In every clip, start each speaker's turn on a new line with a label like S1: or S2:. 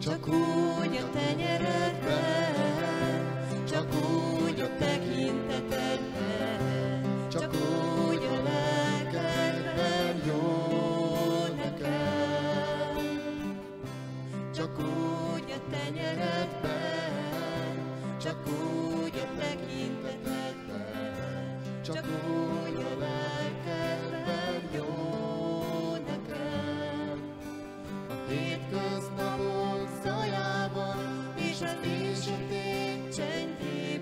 S1: Csak úgy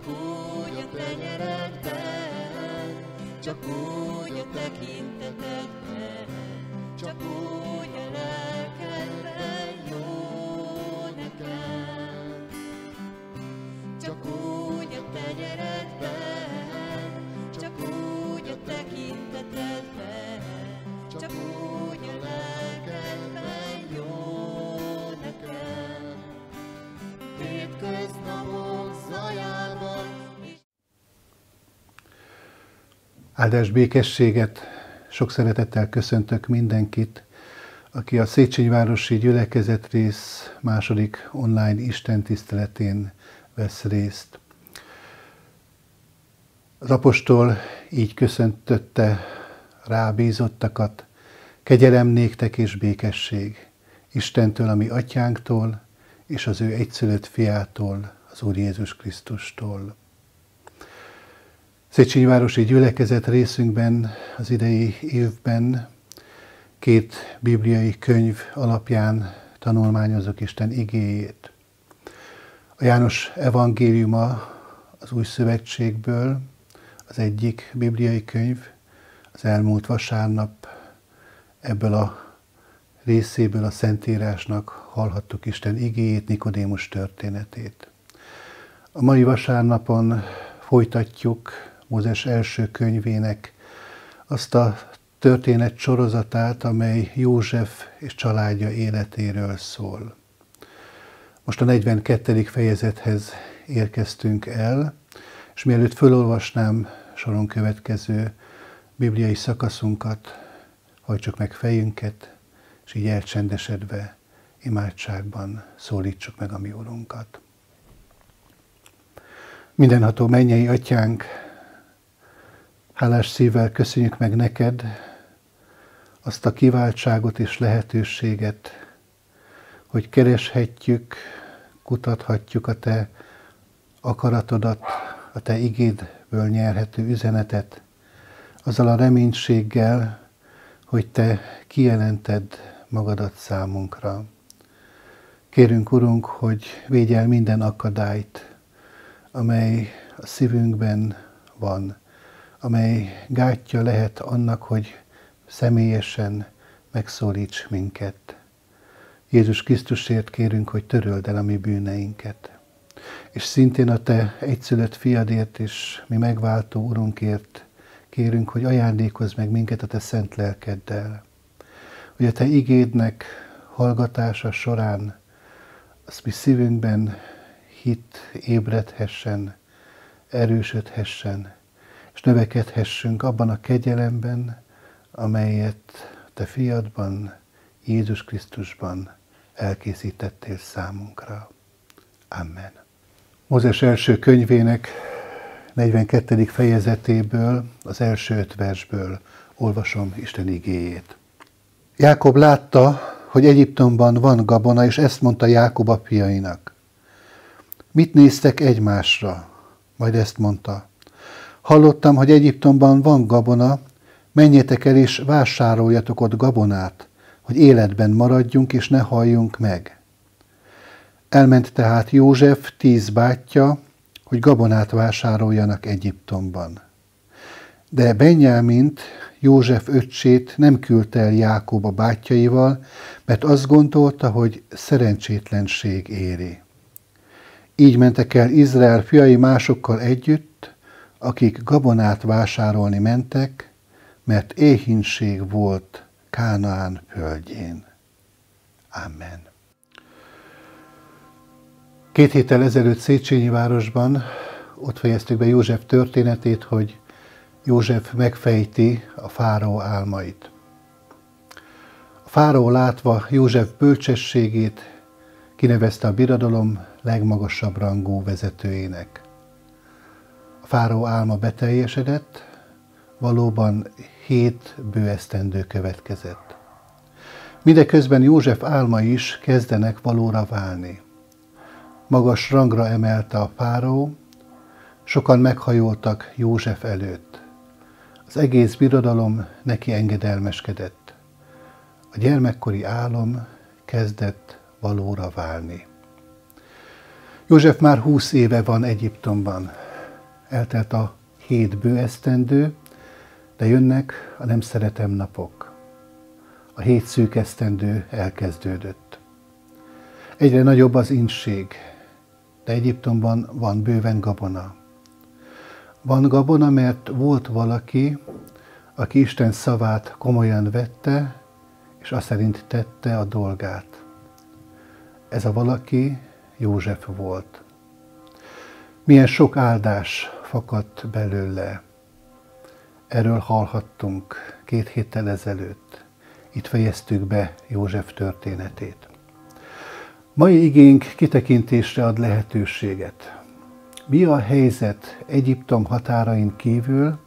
S1: Csak úgy a tenyeredben, csak úgy a tekintetedben,
S2: Áldás békességet, sok szeretettel köszöntök mindenkit, aki a Széchenyi Gyülekezet rész második online Isten tiszteletén vesz részt. Az apostol így köszöntötte rábízottakat, kegyelem néktek és békesség, Istentől, ami atyánktól, és az ő egyszülött fiától, az Úr Jézus Krisztustól. Széchenyi Városi Gyülekezet részünkben az idei évben két bibliai könyv alapján tanulmányozok Isten igéjét. A János evangéliuma az Új Szövetségből, az egyik bibliai könyv, az elmúlt vasárnap ebből a részéből a Szentírásnak hallhattuk Isten igéjét, Nikodémus történetét. A mai vasárnapon folytatjuk Mózes első könyvének azt a történet sorozatát, amely József és családja életéről szól. Most a 42. fejezethez érkeztünk el, és mielőtt fölolvasnám soron következő bibliai szakaszunkat, hajtsuk meg fejünket, és így elcsendesedve imádságban szólítsuk meg a mi Urunkat. Mindenható mennyei atyánk, hálás szívvel köszönjük meg neked azt a kiváltságot és lehetőséget, hogy kereshetjük, kutathatjuk a te akaratodat, a te igédből nyerhető üzenetet, azzal a reménységgel, hogy te kijelented magadat számunkra. Kérünk, Urunk, hogy védj el minden akadályt, amely a szívünkben van, amely gátja lehet annak, hogy személyesen megszólíts minket. Jézus Krisztusért kérünk, hogy töröld el a mi bűneinket. És szintén a Te egyszülött fiadért és mi megváltó Urunkért kérünk, hogy ajándékozz meg minket a Te szent lelkeddel. Hogy a Te igédnek hallgatása során az mi szívünkben hit ébredhessen, erősödhessen, és növekedhessünk abban a kegyelemben, amelyet Te fiadban, Jézus Krisztusban elkészítettél számunkra. Amen. Mózes első könyvének 42. fejezetéből, az első öt versből olvasom Isten igéjét. Jákob látta, hogy Egyiptomban van gabona, és ezt mondta Jákob apjainak. Mit néztek egymásra? Majd ezt mondta. Hallottam, hogy Egyiptomban van gabona, menjetek el és vásároljatok ott gabonát, hogy életben maradjunk és ne halljunk meg. Elment tehát József tíz bátyja, hogy gabonát vásároljanak Egyiptomban. De Benyámint, József öccsét nem küldte el Jákob a bátyjaival, mert azt gondolta, hogy szerencsétlenség éri. Így mentek el Izrael fiai másokkal együtt, akik gabonát vásárolni mentek, mert éhínség volt Kánaán földjén. Amen. Két héttel ezelőtt Széchenyi városban ott fejeztük be József történetét, hogy József megfejti a fáraó álmait. A fáraó látva József bölcsességét kinevezte a birodalom legmagasabb rangú vezetőjének. A fáraó álma beteljesedett, valóban hét bőesztendő következett. Mindeközben József álma is kezdenek valóra válni. Magas rangra emelte a fáraó, sokan meghajoltak József előtt. Az egész birodalom neki engedelmeskedett. A gyermekkori álom kezdett valóra válni. József már húsz éve van Egyiptomban. Eltelt a hét bőesztendő, de jönnek a nem szeretem napok. A hét szűk esztendő elkezdődött. Egyre nagyobb az inség, de Egyiptomban van bőven gabona. Van gabona, mert volt valaki, aki Isten szavát komolyan vette, és azt szerint tette a dolgát. Ez a valaki József volt. Milyen sok áldás fakadt belőle. Erről hallhattunk két héttel ezelőtt. Itt fejeztük be József történetét. Mai igénk kitekintésre ad lehetőséget. Mi a helyzet Egyiptom határain kívül,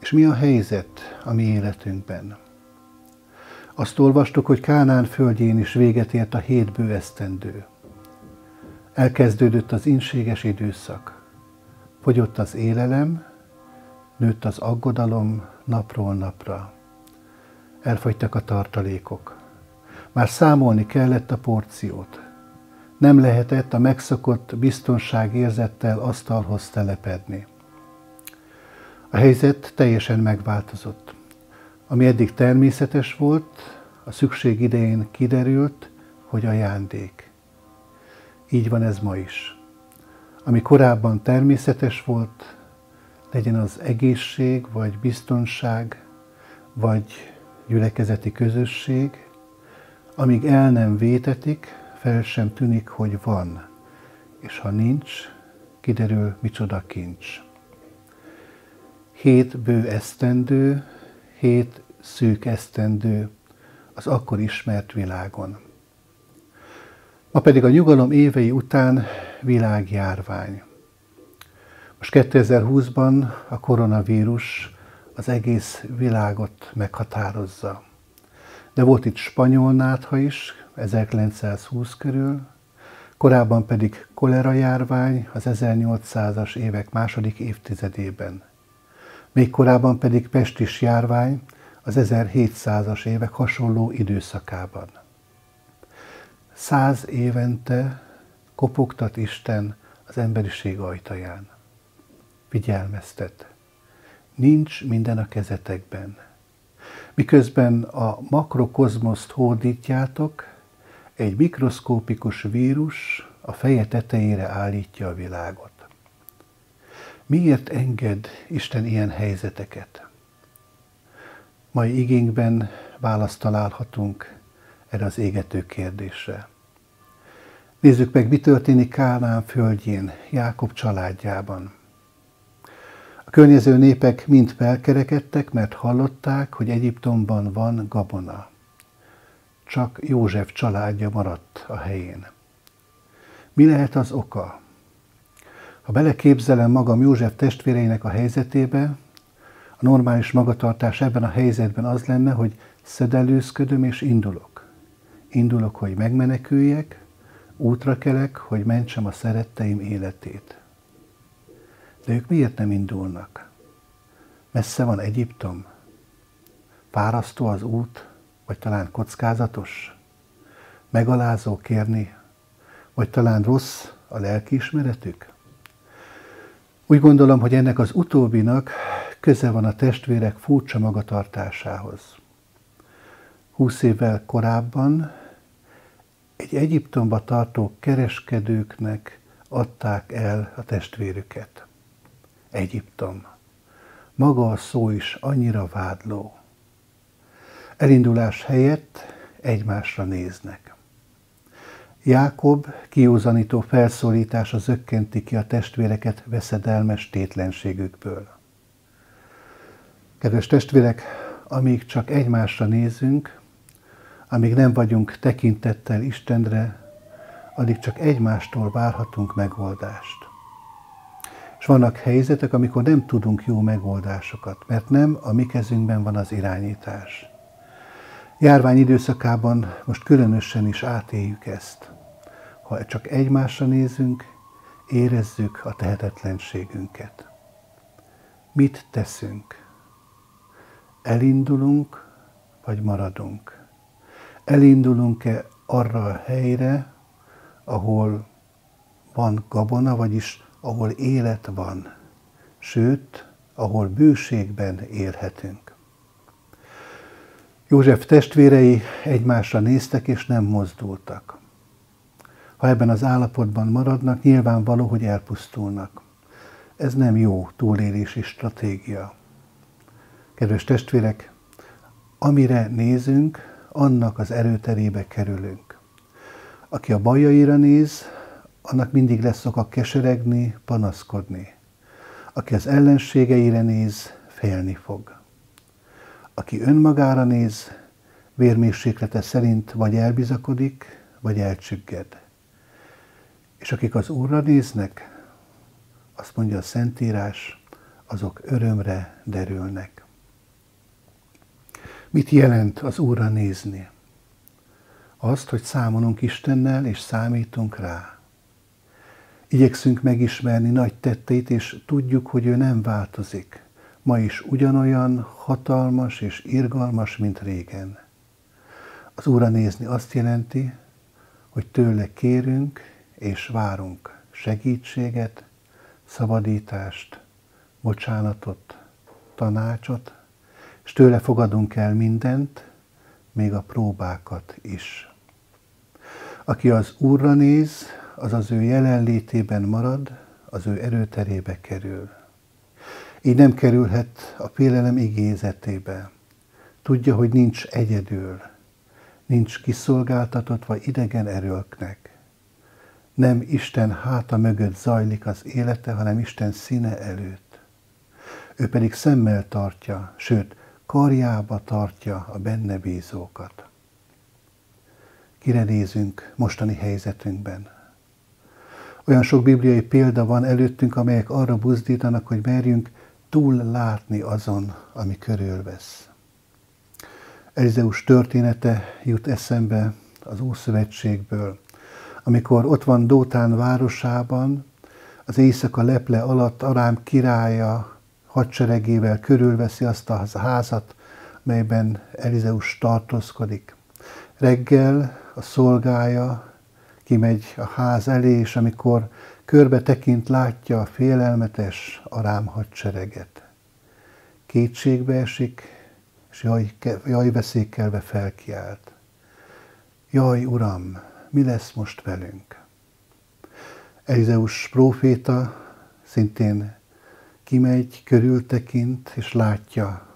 S2: és mi a helyzet a mi életünkben? Azt olvastuk, hogy Kánán földjén is véget ért a hét bőesztendő. Elkezdődött az inséges időszak. Fogyott az élelem, nőtt az aggodalom napról napra. Elfogytak a tartalékok. Már számolni kellett a porciót. Nem lehetett a megszokott biztonságérzettel asztalhoz telepedni. A helyzet teljesen megváltozott. Ami eddig természetes volt, a szükség idején kiderült, hogy ajándék. Így van ez ma is. Ami korábban természetes volt, legyen az egészség, vagy biztonság, vagy gyülekezeti közösség, amíg el nem vétetik, fel sem tűnik, hogy van, és ha nincs, kiderül, micsoda kincs. Hét bő esztendő, hét szűk esztendő az akkor ismert világon. Ma pedig a nyugalom évei után világjárvány. Most 2020-ban a koronavírus az egész világot meghatározza. De volt itt spanyol nátha is, 1920 körül, korábban pedig kolera járvány az 1800-as évek második évtizedében. Még korábban pedig pestis járvány az 1700-as évek hasonló időszakában. Száz évente kopogtat Isten az emberiség ajtaján. Figyelmeztet. Nincs minden a kezetekben. Miközben a makrokozmoszt hódítjátok, egy mikroszkópikus vírus a feje tetejére állítja a világot. Miért enged Isten ilyen helyzeteket? Mai igénkben választ találhatunk erre az égető kérdésre. Nézzük meg, mi történik Kánán földjén, Jákob családjában. A környező népek mind felkerekedtek, mert hallották, hogy Egyiptomban van gabona. Csak József családja maradt a helyén. Mi lehet az oka? Ha beleképzelem magam József testvéreinek a helyzetébe, a normális magatartás ebben a helyzetben az lenne, hogy szedelőzködöm és indulok. Indulok, hogy megmeneküljek, útra kelek, hogy mentsem a szeretteim életét. De ők miért nem indulnak? Messze van Egyiptom? Fárasztó az út, vagy talán kockázatos? Megalázó kérni, Vagy talán rossz a lelkiismeretük? Úgy gondolom, hogy ennek az utóbbinak köze van a testvérek furcsa magatartásához. Húsz évvel korábban egy Egyiptomba tartó kereskedőknek adták el a testvérüket. Egyiptom. Maga a szó is annyira vádló. Elindulás helyett egymásra néznek. Jákob kiúzanító felszólítása zökkenti ki a testvéreket veszedelmes tétlenségükből. Kedves testvérek, amíg csak egymásra nézünk, amíg nem vagyunk tekintettel Istenre, addig csak egymástól várhatunk megoldást. És vannak helyzetek, amikor nem tudunk jó megoldásokat, mert nem a mi kezünkben van az irányítás. Járvány időszakában most különösen is átéljük ezt. Ha csak egymásra nézünk, érezzük a tehetetlenségünket. Mit teszünk? Elindulunk, vagy maradunk? Elindulunk-e arra a helyre, ahol van gabona, vagyis ahol élet van, sőt, ahol bőségben élhetünk. József testvérei egymásra néztek és nem mozdultak. Ha ebben az állapotban maradnak, nyilvánvaló, hogy elpusztulnak. Ez nem jó túlélési stratégia. Kedves testvérek, amire nézünk, annak az erőterébe kerülünk. Aki a bajaira néz, annak mindig lesz oka keseregni, panaszkodni. Aki az ellenségeire néz, félni fog. Aki önmagára néz, vérmérséklete szerint vagy elbizakodik, vagy elcsügged. És akik az Úrra néznek, azt mondja a Szentírás, azok örömre derülnek. Mit jelent az Úrra nézni? Azt, hogy számolunk Istennel, és számítunk rá. Igyekszünk megismerni nagy tetteit, és tudjuk, hogy ő nem változik. Ma is ugyanolyan hatalmas és irgalmas, mint régen. Az Úrra nézni azt jelenti, hogy tőle kérünk és várunk segítséget, szabadítást, bocsánatot, tanácsot, és tőle fogadunk el mindent, még a próbákat is. Aki az Úrra néz, az az ő jelenlétében marad, az ő erőterébe kerül. Így nem kerülhet a félelem igézetébe. Tudja, hogy nincs egyedül, nincs kiszolgáltatott vagy idegen erőknek. Nem Isten háta mögött zajlik az élete, hanem Isten színe előtt. Ő pedig szemmel tartja, sőt, karjába tartja a benne bízókat. Kire nézünk mostani helyzetünkben? Olyan sok bibliai példa van előttünk, amelyek arra buzdítanak, hogy merjünk túl látni azon, ami körülvesz. Elizeus története jut eszembe az Ószövetségből, amikor ott van Dótán városában, az éjszaka leple alatt Arám királya hadseregével körülveszi azt a házat, melyben Elizeus tartózkodik. Reggel a szolgája kimegy a ház elé, és amikor körbe tekint, látja a félelmetes arám hadsereget. Kétségbe esik, és jaj, jaj veszékelve felkiált. Jaj, Uram, mi lesz most velünk? Elizeus próféta szintén kimegy, körültekint, és látja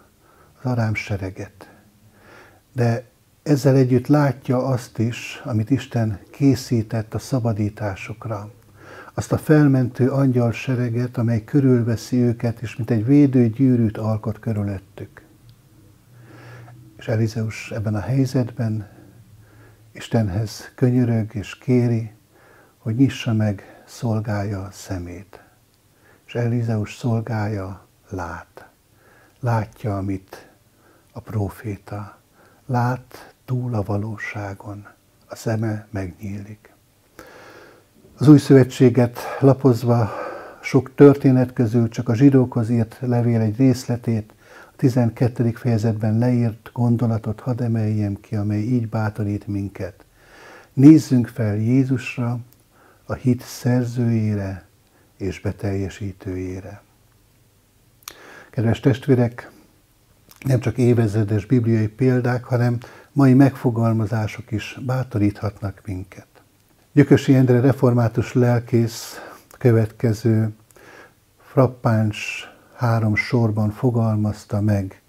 S2: az arám sereget. De ezzel együtt látja azt is, amit Isten készített a szabadításokra. Azt a felmentő angyal sereget, amely körülveszi őket, és mint egy védő gyűrűt alkot körülöttük. És Elizeus ebben a helyzetben Istenhez könyörög és kéri, hogy nyissa meg szolgája szemét. És Elizeus szolgája lát. Látja, amit a próféta lát túl a valóságon. A szeme megnyílik. Az új szövetséget lapozva sok történet közül csak a zsidókhoz írt levél egy részletét, a 12. fejezetben leírt gondolatot hadd emeljem ki, amely így bátorít minket. Nézzünk fel Jézusra, a hit szerzőjére és beteljesítőjére. Kedves testvérek, nem csak évezredes bibliai példák, hanem mai megfogalmazások is bátoríthatnak minket. Gyökösi Endre református lelkész következő frappáns három sorban fogalmazta meg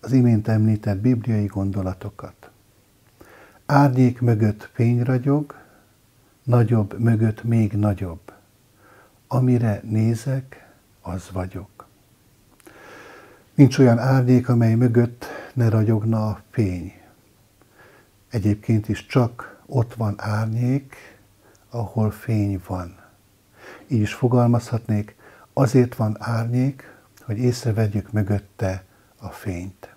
S2: az imént említett bibliai gondolatokat. Árnyék mögött fény ragyog, nagyobb mögött még nagyobb. Amire nézek, az vagyok. Nincs olyan árnyék, amely mögött ne ragyogna a fény. Egyébként is csak ott van árnyék, ahol fény van. Így is fogalmazhatnék, azért van árnyék, hogy észrevegyük mögötte a fényt.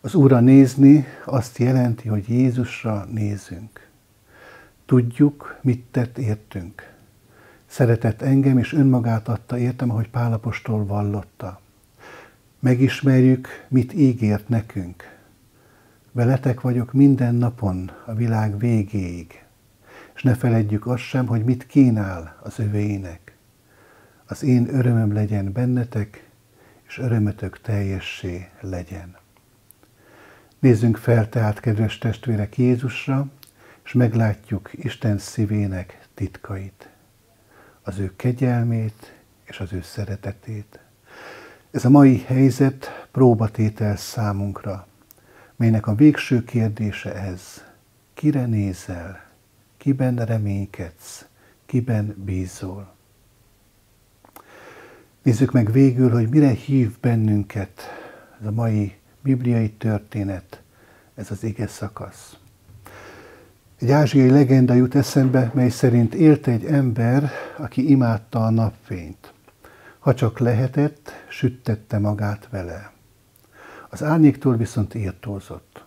S2: Az Úrra nézni azt jelenti, hogy Jézusra nézünk. Tudjuk, mit tett értünk. Szeretett engem, és önmagát adta értem, ahogy Pálapostól vallotta. Megismerjük, mit ígért nekünk. Veletek vagyok minden napon a világ végéig, és ne feledjük azt sem, hogy mit kínál az övéinek. Az én örömöm legyen bennetek, és örömötök teljessé legyen. Nézzünk fel tehát, kedves testvérek, Jézusra, és meglátjuk Isten szívének titkait, az ő kegyelmét és az ő szeretetét. Ez a mai helyzet próbatétel számunkra, melynek a végső kérdése ez, kire nézel, kiben reménykedsz, kiben bízol. Nézzük meg végül, hogy mire hív bennünket ez a mai bibliai történet, ez az ige szakasz. Egy ázsiai legenda jut eszembe, mely szerint élt egy ember, aki imádta a napfényt. Ha csak lehetett, süttette magát vele. Az árnyéktól viszont írtózott.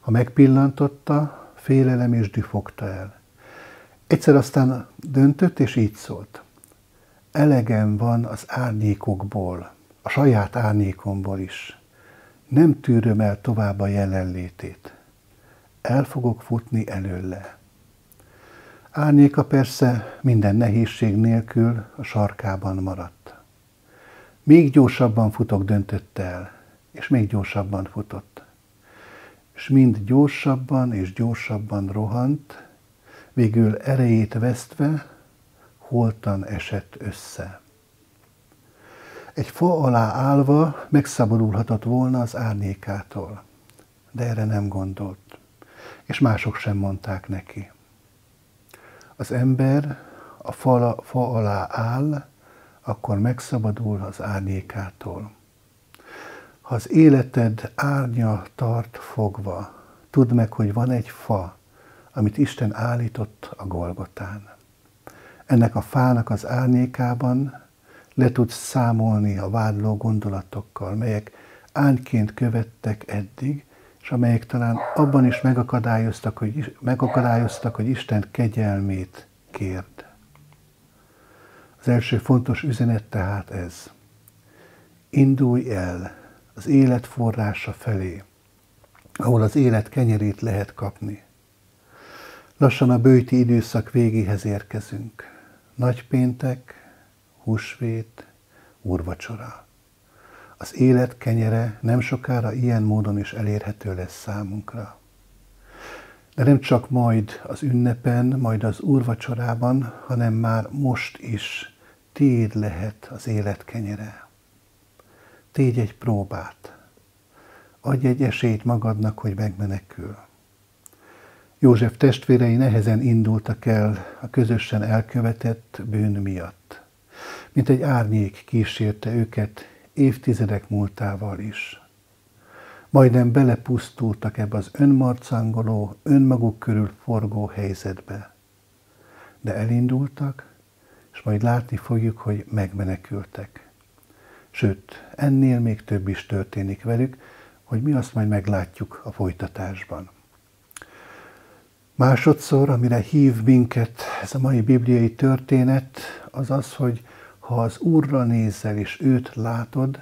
S2: Ha megpillantotta, félelem és düh fogta el. Egyszer aztán döntött, és így szólt. Elegem van az árnyékokból, a saját árnyékomból is. Nem tűröm el tovább a jelenlétét. El fogok futni előle. Árnyéka persze minden nehézség nélkül a sarkában maradt. Még gyorsabban futok, döntött el, és még gyorsabban futott. És mind gyorsabban és gyorsabban rohant, végül erejét vesztve, holtan esett össze. Egy fa alá állva megszabadulhatott volna az árnyékától, de erre nem gondolt, és mások sem mondták neki. Az ember a fa, fa alá áll, akkor megszabadul az árnyékától. Ha az életed árnya tart fogva, tudd meg, hogy van egy fa, amit Isten állított a Golgotán. Ennek a fának az árnyékában le tudsz számolni a vádló gondolatokkal, melyek ányként követtek eddig, és amelyek talán abban is megakadályoztak, hogy, megakadályoztak, hogy Isten kegyelmét kérd. Az első fontos üzenet tehát ez. Indulj el az élet forrása felé, ahol az élet kenyerét lehet kapni. Lassan a bőti időszak végéhez érkezünk. Nagypéntek, húsvét, úrvacsora. Az élet kenyere nem sokára ilyen módon is elérhető lesz számunkra. De nem csak majd az ünnepen, majd az úrvacsorában, hanem már most is tiéd lehet az élet kenyere. Tégy egy próbát. Adj egy esélyt magadnak, hogy megmenekül. József testvérei nehezen indultak el a közösen elkövetett bűn miatt. Mint egy árnyék kísérte őket évtizedek múltával is. Majdnem belepusztultak ebbe az önmarcangoló, önmaguk körül forgó helyzetbe. De elindultak, és majd látni fogjuk, hogy megmenekültek. Sőt, ennél még több is történik velük, hogy mi azt majd meglátjuk a folytatásban. Másodszor, amire hív minket ez a mai bibliai történet, az az, hogy ha az Úrra nézel és őt látod,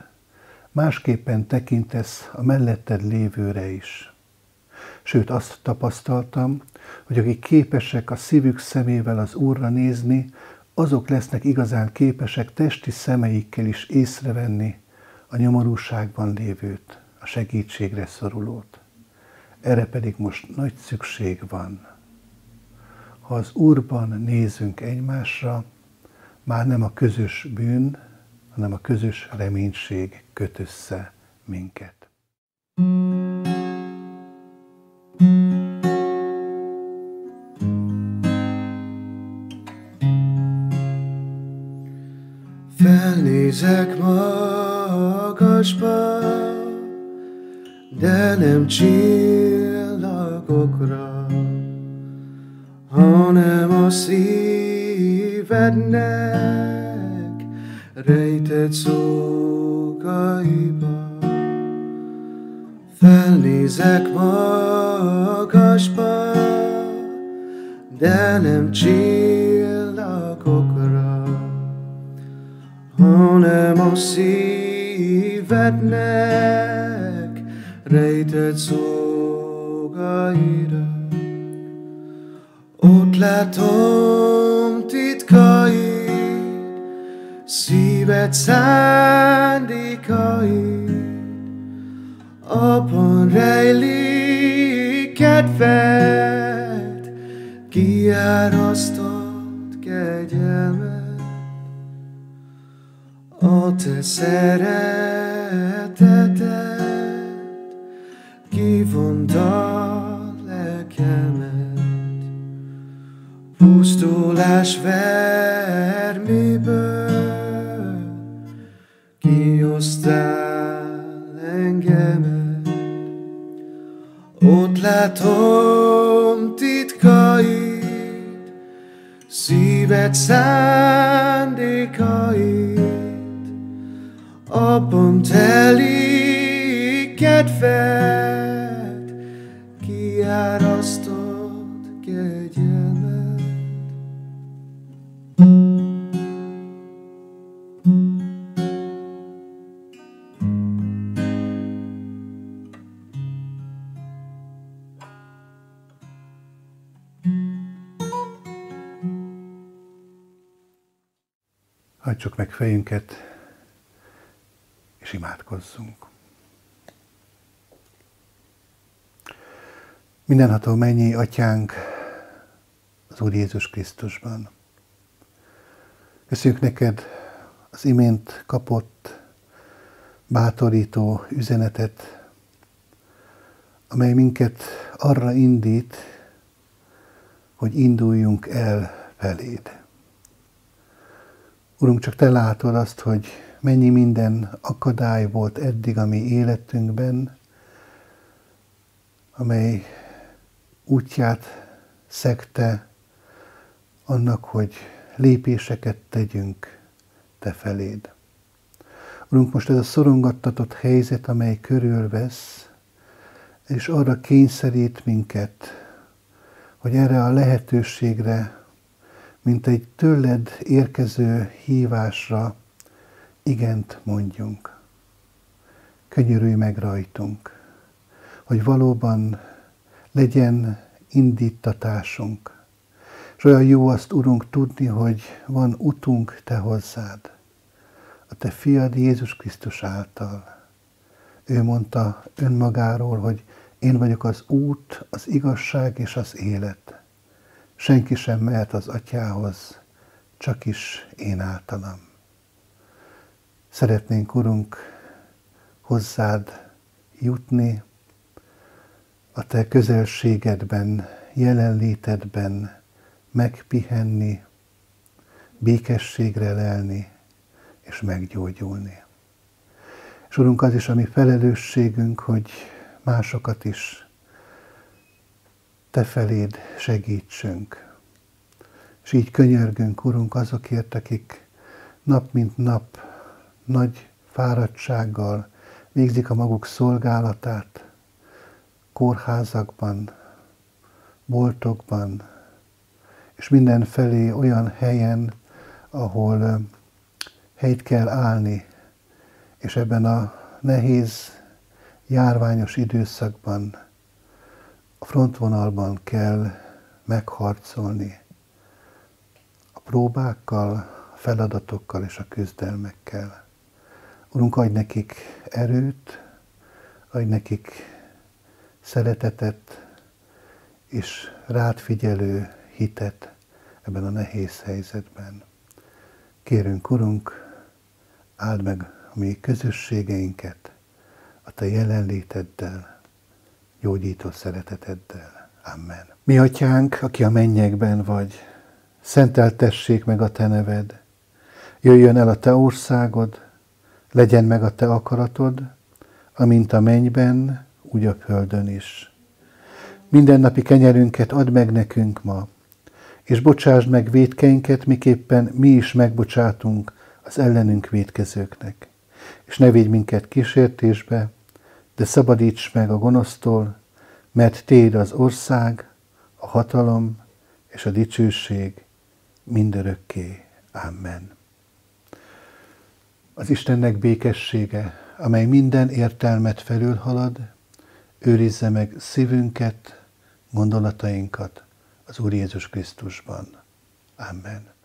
S2: másképpen tekintesz a melletted lévőre is. Sőt, azt tapasztaltam, hogy akik képesek a szívük szemével az Úrra nézni, azok lesznek igazán képesek testi szemeikkel is észrevenni a nyomorúságban lévőt, a segítségre szorulót. Erre pedig most nagy szükség van. Ha az Úrban nézünk egymásra, már nem a közös bűn, hanem a közös reménység köt össze minket.
S3: Felnézek magasba, de nem csillagokra, hanem a szívednek szókaiba. Felnézek magasba, de nem csillagokra, hanem a szívednek rejtett szolgaira. Ott látom titkait, szíved szándékait, abban rejlik kedved, kiárasztott kegyelmed. A te szereteted kivonta lelkemet, pusztulás verméből látom titkait, szíved szándékait, abban telik kedved, kiárasztott
S2: Hajtsuk meg fejünket, és imádkozzunk. Mindenható mennyi atyánk az Úr Jézus Krisztusban. Köszönjük neked az imént kapott bátorító üzenetet, amely minket arra indít, hogy induljunk el feléd. Urunk, csak Te látod azt, hogy mennyi minden akadály volt eddig a mi életünkben, amely útját szekte annak, hogy lépéseket tegyünk Te feléd. Urunk, most ez a szorongattatott helyzet, amely körülvesz, és arra kényszerít minket, hogy erre a lehetőségre, mint egy tőled érkező hívásra igent mondjunk. Könyörülj meg rajtunk, hogy valóban legyen indítatásunk. És olyan jó azt, Urunk, tudni, hogy van utunk Te hozzád, a Te fiad Jézus Krisztus által. Ő mondta önmagáról, hogy én vagyok az út, az igazság és az élet. Senki sem mehet az atyához, csak is én általam. Szeretnénk, Urunk, hozzád jutni, a Te közelségedben, jelenlétedben megpihenni, békességre lelni és meggyógyulni. És Urunk, az is a mi felelősségünk, hogy másokat is Te feléd segítsünk. És így könyörgünk, Urunk, azokért, akik nap mint nap nagy fáradtsággal végzik a maguk szolgálatát kórházakban, boltokban, és mindenfelé olyan helyen, ahol helyt kell állni, és ebben a nehéz, járványos időszakban a frontvonalban kell megharcolni a próbákkal, a feladatokkal és a küzdelmekkel. Urunk, adj nekik erőt, adj nekik szeretetet és rád figyelő hitet ebben a nehéz helyzetben. Kérünk, Urunk, áld meg a mi közösségeinket a Te jelenléteddel, gyógyító szereteteddel. Amen. Mi atyánk, aki a mennyekben vagy, szenteltessék meg a Te neved, jöjjön el a Te országod, legyen meg a Te akaratod, amint a mennyben, úgy a földön is. Mindennapi kenyerünket add meg nekünk ma, és bocsásd meg védkeinket, miképpen mi is megbocsátunk az ellenünk védkezőknek. És ne védj minket kísértésbe, de szabadíts meg a gonosztól, mert Téd az ország, a hatalom és a dicsőség mindörökké. Amen. Az Istennek békessége, amely minden értelmet felülhalad, őrizze meg szívünket, gondolatainkat az Úr Jézus Krisztusban. Amen.